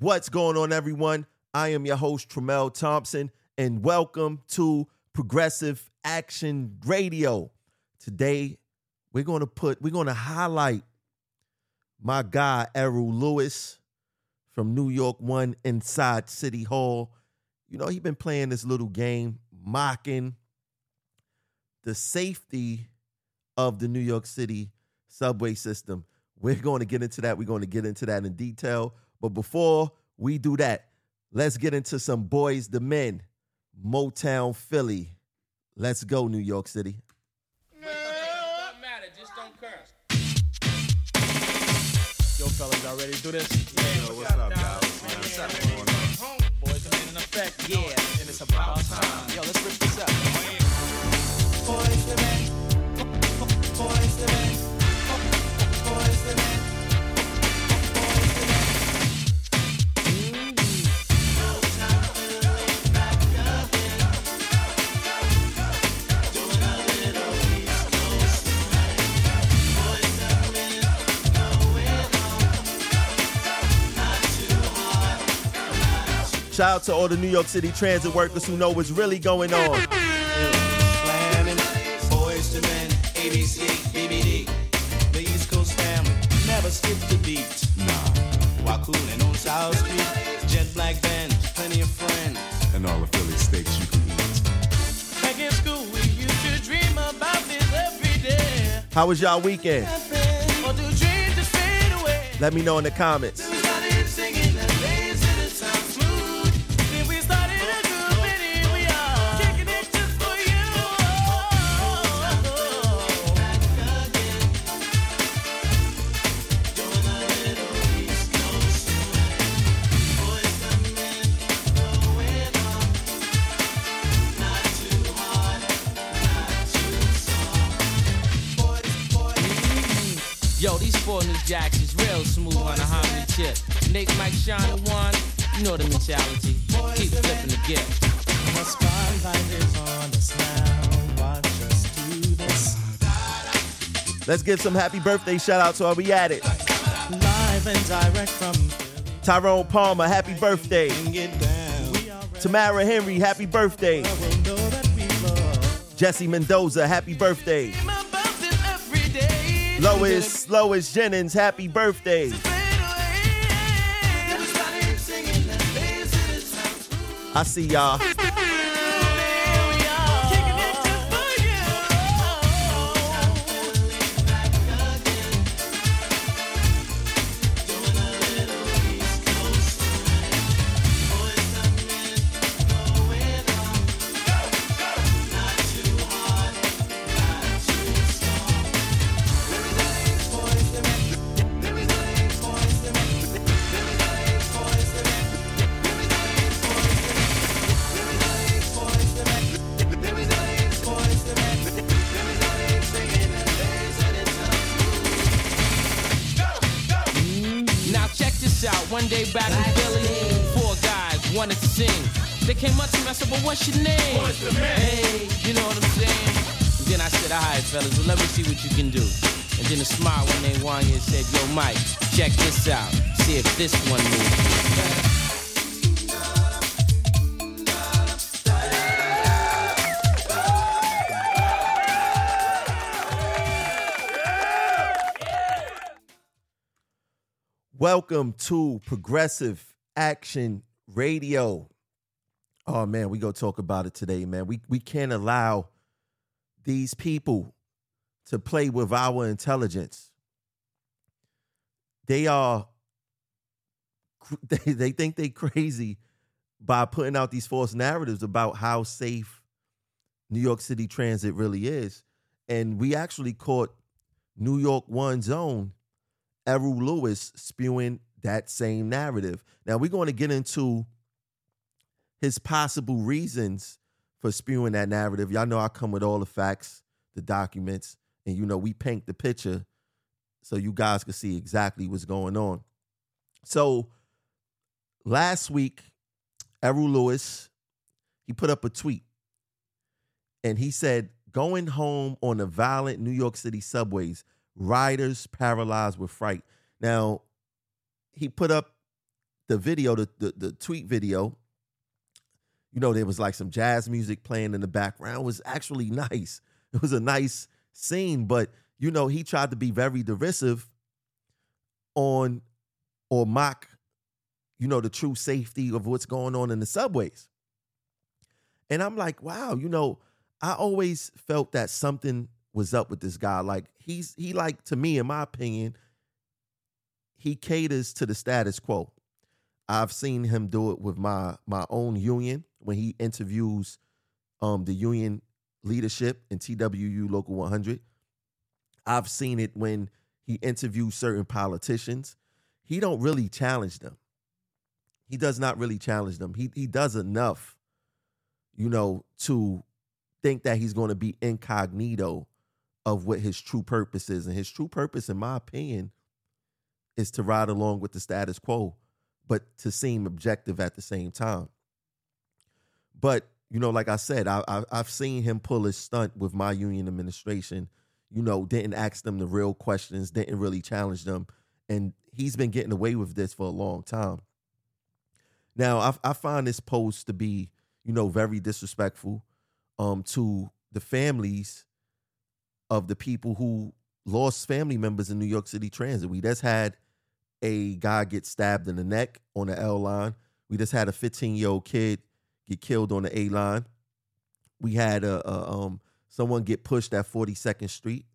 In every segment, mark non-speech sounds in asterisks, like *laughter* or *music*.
What's going on, everyone? I am your host, Tremel Thompson, and welcome to Progressive Action Radio. Today, we're going to put, we're going to highlight my guy, Errol Louis from New York One inside City Hall. You know, he's been playing this little game, mocking the safety of the New York City subway system. We're going to get into that. We're going to get into that in detail. But before we do that, let's get into some Boyz II Men, Motown Philly. Let's go, New York City. Don't matter, just don't curse. Yo, fellas, y'all ready to do this? Yeah. Yo, what's up, guys? What's up? What's going on? Boys are in effect. Yeah, and it's about time. Yo, let's rip this up. Shout out to all the New York City transit workers who know what's really going on. Slamming, Boyz II Men, ABC, BBD, the East Coast family, never skip the beat. Nah, while cooling on South Street, jet black bands, plenty of friends. And all the Philly steaks you can eat. Back in school, we used to dream about this every day. How was y'all weekend? Or do dreams just fade away? Let me know in the comments. Chip. Nick, Mike, Sean, and one. You know the mentality. Keep flipping the gift. The spotlight is on us now. Watch us do this. Let's give some happy birthday shout outs while we at it. Live and direct from Tyrone Palmer, happy birthday. Bring it down. We are Tamara Henry, happy birthday. will know that we love. Jesse Mendoza, happy birthday. Dream about this every day. Lois, Lois Jennings, happy birthday. I see y'all. Me, I said, "But what's your name?" Hey, you know what I'm saying? And then I said, "All right, fellas, well, let me see what you can do." And then a smile one named Wanya said, "Yo, Mike, check this out. See if this one moves." Welcome to Progressive Action Radio. Oh man, we gonna talk about it today, man. We we can't allow these people to play with our intelligence. They are *laughs* they, they think they crazy by putting out these false narratives about how safe New York City transit really is. And we actually caught New York One's own Errol Louis spewing that same narrative. Now we're going to get into his possible reasons for spewing that narrative. Y'all know I come with all the facts, the documents, and you know we paint the picture so you guys can see exactly what's going on. So last week, Errol Louis, he put up a tweet and he said, going home on the violent New York City subways, riders paralyzed with fright. Now, he put up the video, the, the the tweet video, you know, there was like some jazz music playing in the background. It was actually *laughs* nice. It was a nice scene, but you know, he tried to be very derisive on or mock, you know, the true safety of what's going on in the subways. And I'm like, wow, you know, I always felt that something was up with this guy. Like he's he like to me, in my opinion, he caters to the status quo. I've seen him do it with my my own union when he interviews um the union leadership in TWU Local 100. I've seen it when he interviews certain politicians. He don't really challenge them. He does not really challenge them. He he does enough, you know, to think that he's going to be incognito of what his true purpose is. And his true purpose, in my opinion, is to ride along with the status quo, but to seem objective at the same time. But you know, like I said, I, I I've seen him pull his stunt with my union administration. You know, didn't ask them the real questions, didn't really challenge them, and he's been getting away with this for a long time. Now, I, I find this post to be, you know, very disrespectful um, to the families of the people who lost family members in New York City Transit. We just had a guy get stabbed in the neck on the L line. We just had a 15 year old kid get killed on the A line. We had a, a um, someone get pushed at 42nd Street.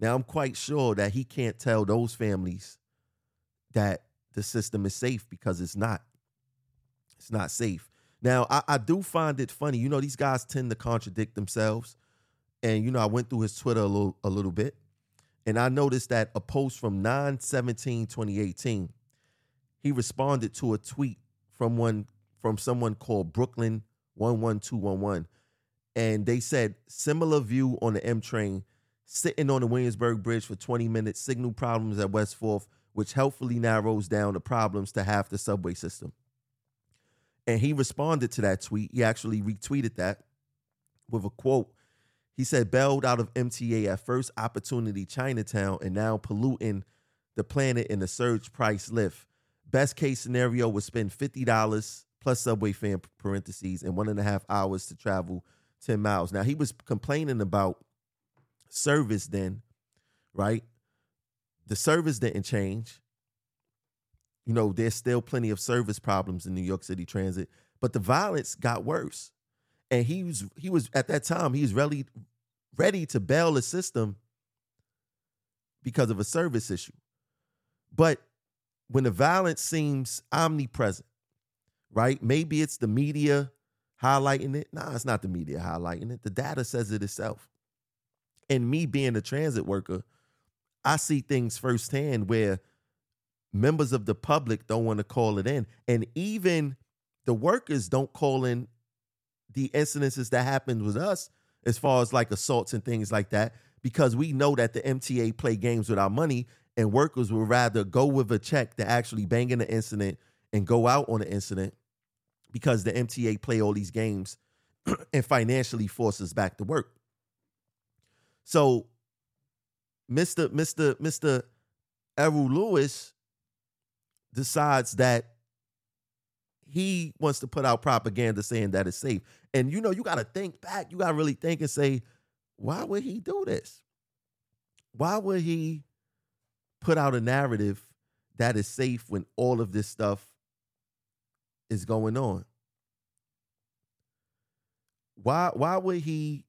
Now I'm quite sure that he can't tell those families that the system is safe because it's not. It's not safe. Now I, I do find it funny. You know, these guys tend to contradict themselves. And you know, I went through his Twitter a little a little bit, and I noticed that a post from 9-17-2018, he responded to a tweet from one from someone called Brooklyn 11211. And they said similar view on the M train, sitting on the Williamsburg Bridge for 20 minutes, signal problems at West 4th, which helpfully narrows down the problems to half the subway system. And he responded to that tweet. He actually retweeted that with a quote. He said, bailed out of MTA at first opportunity Chinatown and now polluting the planet in a surge price Lyft. Best case scenario would spend $50 plus subway fare parentheses and one and a half hours to travel 10 miles. Now he was complaining about service then, right? The service didn't change. You know, there's still plenty of service problems in New York City Transit, but the violence got worse. And he was he was at that time, he was really ready to bail the system because of a service issue. But when the violence seems omnipresent, right? Maybe it's the media highlighting it. Nah, it's not the media highlighting it. The data says it itself. And me being a transit worker, I see things firsthand where members of the public don't want to call it in. And even the workers don't call in the incidences that happened with us as far as like assaults and things like that because we know that the MTA play games with our money and workers would rather go with a check to actually banging the incident and go out on the incident because the MTA play all these games *clears throat* and financially force us back to work. So Mr. Mr. Mr. Errol Louis decides that he wants to put out propaganda saying that it's safe. And you know, you got to think back. You got to really think and say, why would he do this? Why would he put out a narrative that is safe when all of this stuff is going on? Why why would he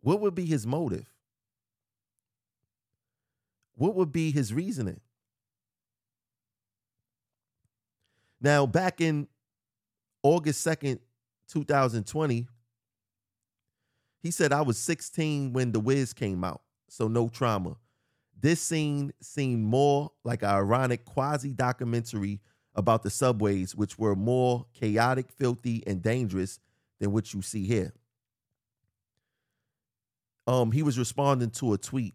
what would be his motive? What would be his reasoning? Now, back in August 2nd, 2020, he said, I was 16 when The Wiz came out, so no trauma. This scene seemed more like an ironic quasi documentary about the subways, which were more chaotic, filthy, and dangerous than what you see here. Um, he was responding to a tweet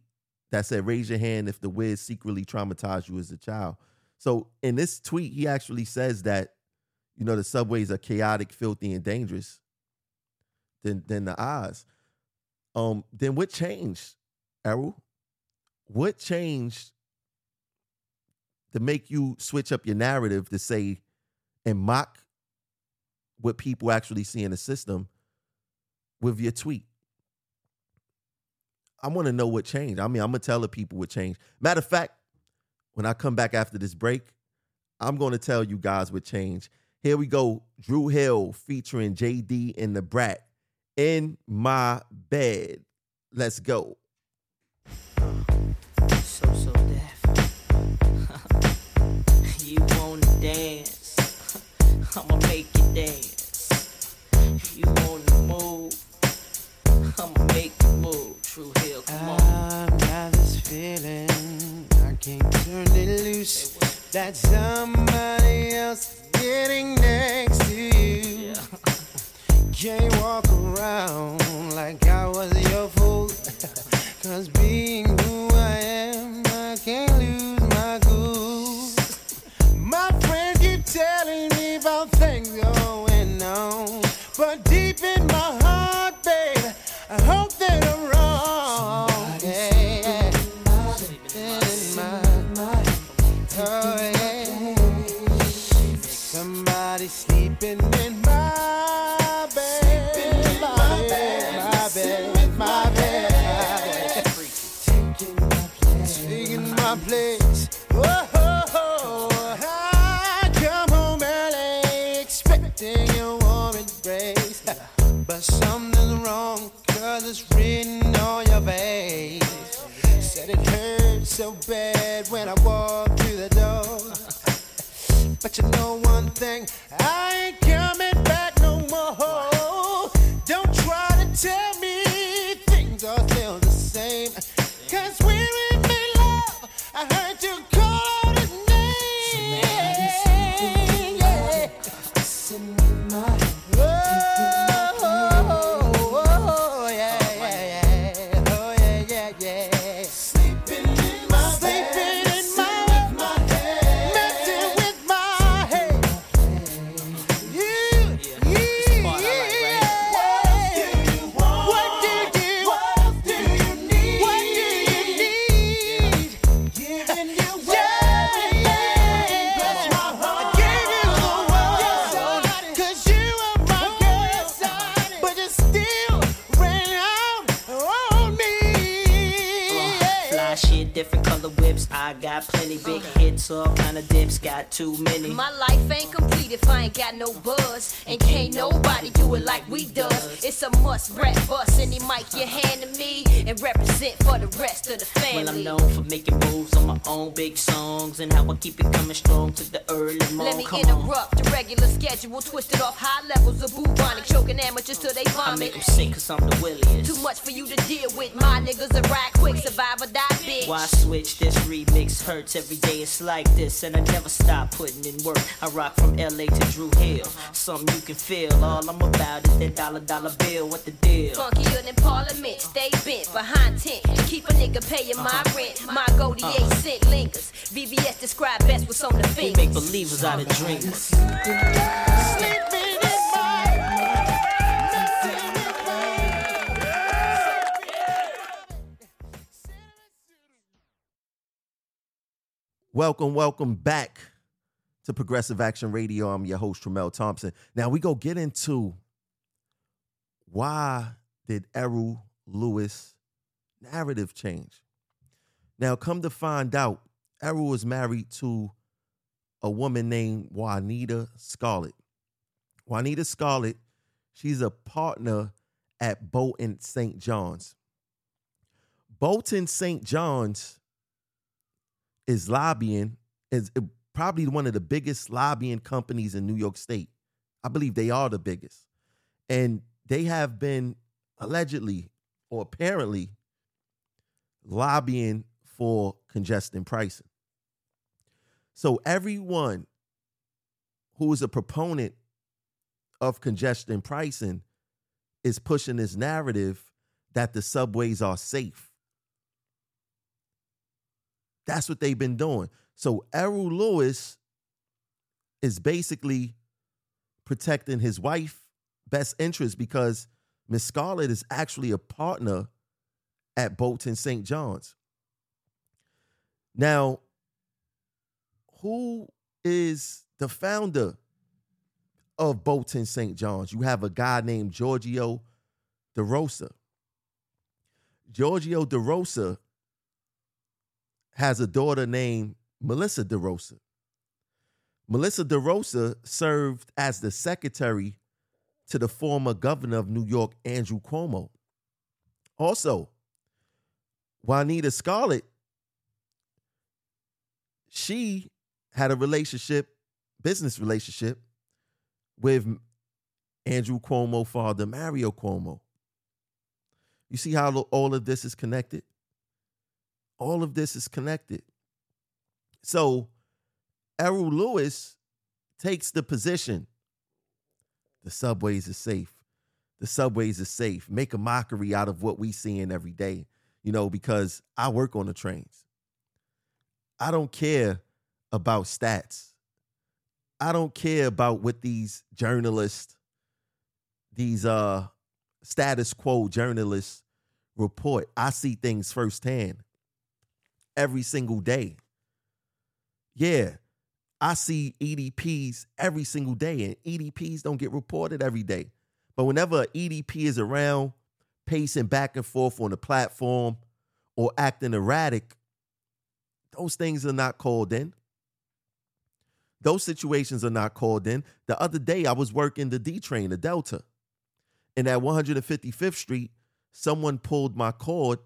that said, "Raise your hand if the Wiz secretly traumatized you as a child." So in this tweet, he actually says that, you know, the subways are chaotic, filthy, and dangerous than than the Oz. Um, then what changed, Errol? What changed to make you switch up your narrative to say and mock what people actually see in the system with your tweet. I want to know what changed. I mean, I'm gonna tell the people what changed. Matter of fact, when I come back after this break, I'm gonna tell you guys what changed. Here we go. Dru Hill featuring JD and Da Brat in my bed. Let's go. So So Def. Oh, big hits, all kind of dips. Got too many. My life ain't complete if I ain't got no buzz. And can't nobody do it like we does. It's a must rap bust. Any mic you hand to me and represent for the rest of the family. Well, I'm known for making moves on my own big songs and how I keep it coming strong to the early morning. Let me Come interrupt the regular schedule, twisted off high levels of bubonic, choking amateurs till they on. I make vomit. them sick cause I'm the williest. Too much for you to deal with. My niggas are ride quick, survive or die, bitch. Why switch? This remix hurts every day. It's like this, and I never stop putting in work. I rock from LA to Dru Hill. Something you can feel. All I'm about is that dollar dollar bill. What the deal? Funkier than Parliament, stay bent behind tent keep a nigga paying my uh-huh. rent. My goldie uh-huh. eight cent lingers. VVS describe best what's on the We fingers. make believers out of dreamers. Sleeping Welcome, welcome back to Progressive Action Radio. I'm your host, Tramel Thompson. Now we go get into why did Errol Louis narrative change? Now, come to find out, Errol was married to a woman named Juanita Scarlett. Juanita Scarlett, she's a partner at Bolton St. John's. Bolton St. John's is lobbying, is uh, probably one of the biggest lobbying companies in New York State. I believe they are the biggest. And they have been allegedly or apparently lobbying for congestion pricing. So everyone who is a proponent of congestion pricing is pushing this narrative that the subways are safe. That's what they've been doing. So Errol Louis is basically protecting his wife best interest because Miss Scarlett is actually a partner at Bolton St. John's. Now, who is the founder of Bolton St. John's. You have a guy named Giorgio DeRosa. Giorgio DeRosa has a daughter named Melissa DeRosa. Melissa DeRosa served as the secretary to the former governor of New York, Andrew Cuomo. Also, Juanita Scarlett, she had a relationship, business relationship, with Andrew Cuomo father, Mario Cuomo. You see how all of this is connected? All of this is connected. So, Errol Louis takes the position the subways are safe. The subways are safe. Make a mockery out of what we seeing every day, you know, because I work on the trains. I don't care about stats. I don't care about what these journalists, these uh status quo journalists report. I see things firsthand every single day. Yeah, I see EDPs every single day, and EDPs don't get reported every day. But whenever an EDP is around, pacing back and forth on the platform or acting erratic, those things are not called in. Those situations are not called in. The other day, I was working the D train, the Delta, and at 155th Street, someone pulled my cord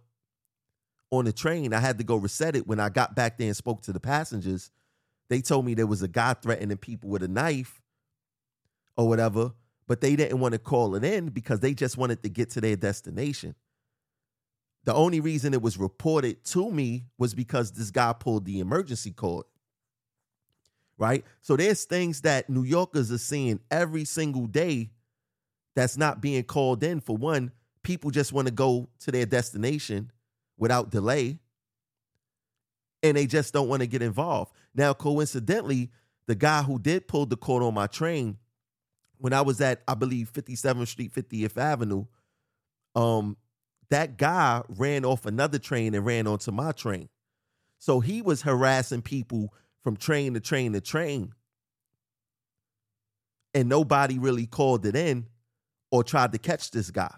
on the train. I had to go reset it. When I got back there and spoke to the passengers, they told me there was a guy threatening people with a knife or whatever, but they didn't want to call it in because they just wanted to get to their destination. The only reason it was reported to me was because this guy pulled the emergency cord. Right? So there's things that New Yorkers are seeing every single day that's not being called in. For one, people just want to go to their destination without delay and they just don't want to get involved. Now, coincidentally, the guy who did pull the cord on my train when I was at, I believe, 57th Street, 50th Avenue, um, that guy ran off another train and ran onto my train. So he was harassing people from train to train to train. And nobody really called it in or tried to catch this guy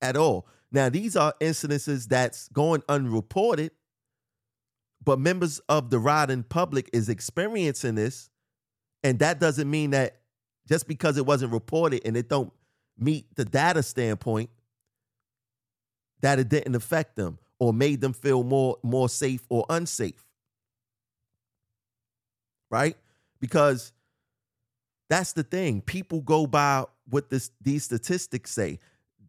at all. Now, these are incidences that's going unreported, but members of the riding public is experiencing this. And that doesn't mean that just because it wasn't reported and it don't meet the data standpoint, that it didn't affect them or made them feel more more safe or unsafe. Right? Because that's the thing. People go by what this these statistics say.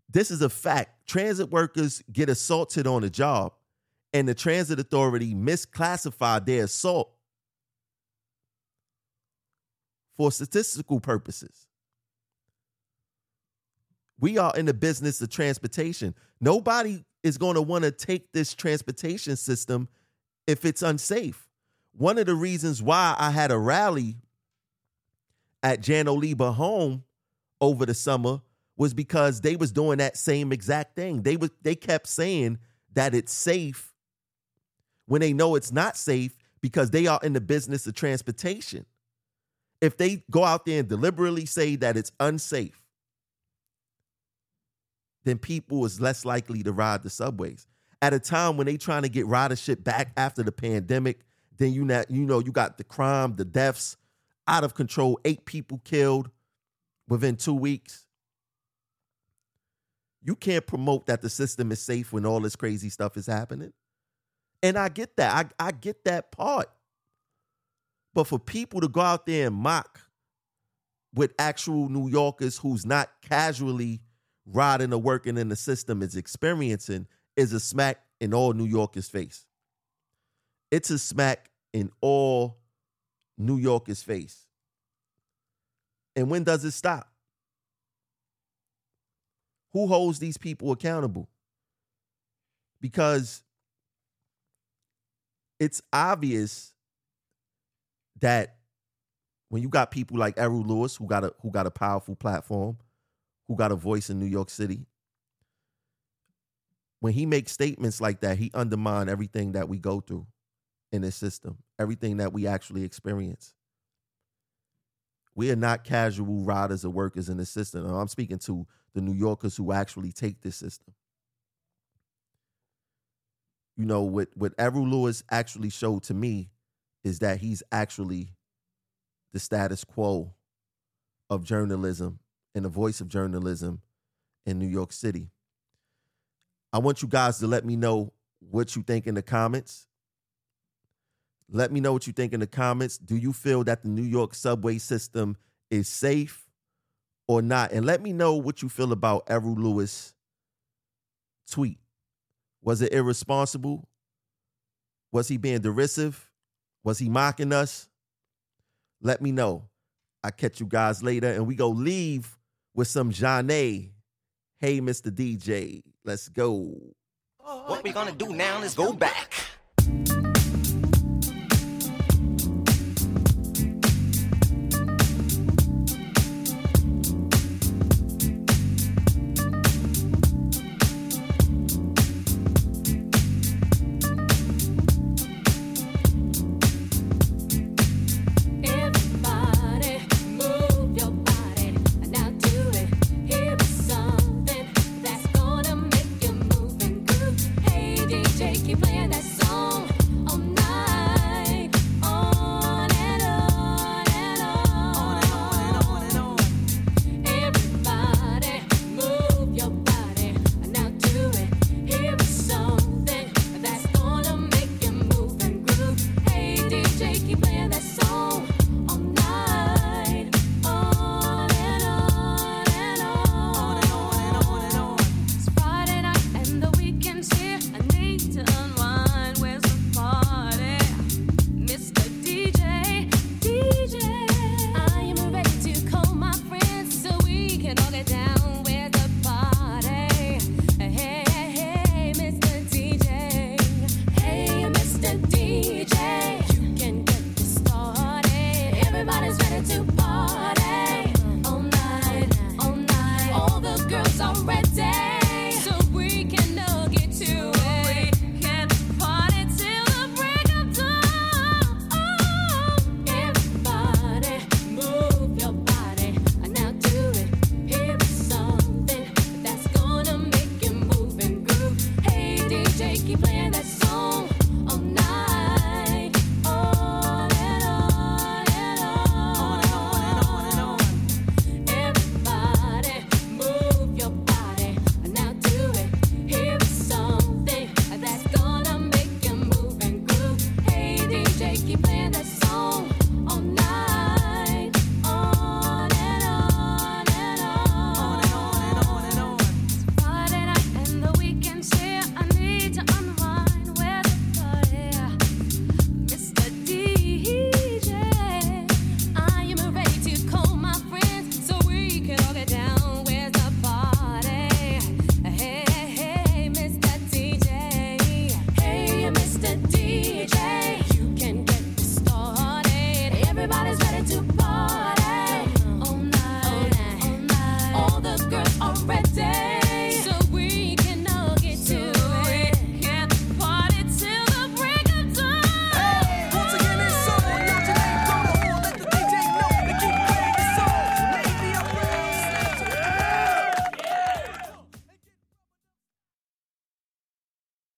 This is a fact. Transit workers get assaulted on the job, and the transit authority misclassified their assault for statistical purposes. We are in the business of transportation. Nobody is going to want to take this transportation system if it's unsafe. One of the reasons why I had a rally at Janno Lieber home over the summer was because they was doing that same exact thing. They was they kept saying that it's safe when they know it's not safe because they are in the business of transportation. If they go out there and deliberately say that it's unsafe, then people is less likely to ride the subways. At a time when they trying to get ridership back after the pandemic, then you know, you know you got the crime, the deaths out of control, eight people killed within two weeks. You can't promote that the system is safe when all this crazy stuff is happening. And I get that. I, I get that part. But for people to go out there and mock with actual New Yorkers who's not casually riding or working in the system is experiencing is a smack in all New Yorkers' face. It's a smack in all New Yorkers' face. And when does it stop? Who holds these people accountable? Because it's obvious that when you got people like Errol Louis who got a who got a powerful platform, who got a voice in New York City, when he makes statements like that, he undermine everything that we go through in this system, everything that we actually experience. We are not casual riders or workers in the system. I'm speaking to the New Yorkers who actually take this system. You know, what what Errol Louis actually showed to me is that he's actually the status quo of journalism and the voice of journalism in New York City. I want you guys to let me know what you think in the comments. Let me know what you think in the comments. Do you feel that the New York subway system is safe or not? And let me know what you feel about Errol Louis' tweet. Was it irresponsible? Was he being derisive? Was he mocking us? Let me know. I catch you guys later, and we go leave with some Zhané. Hey, Mr. DJ, let's go. What we gonna do now is go back.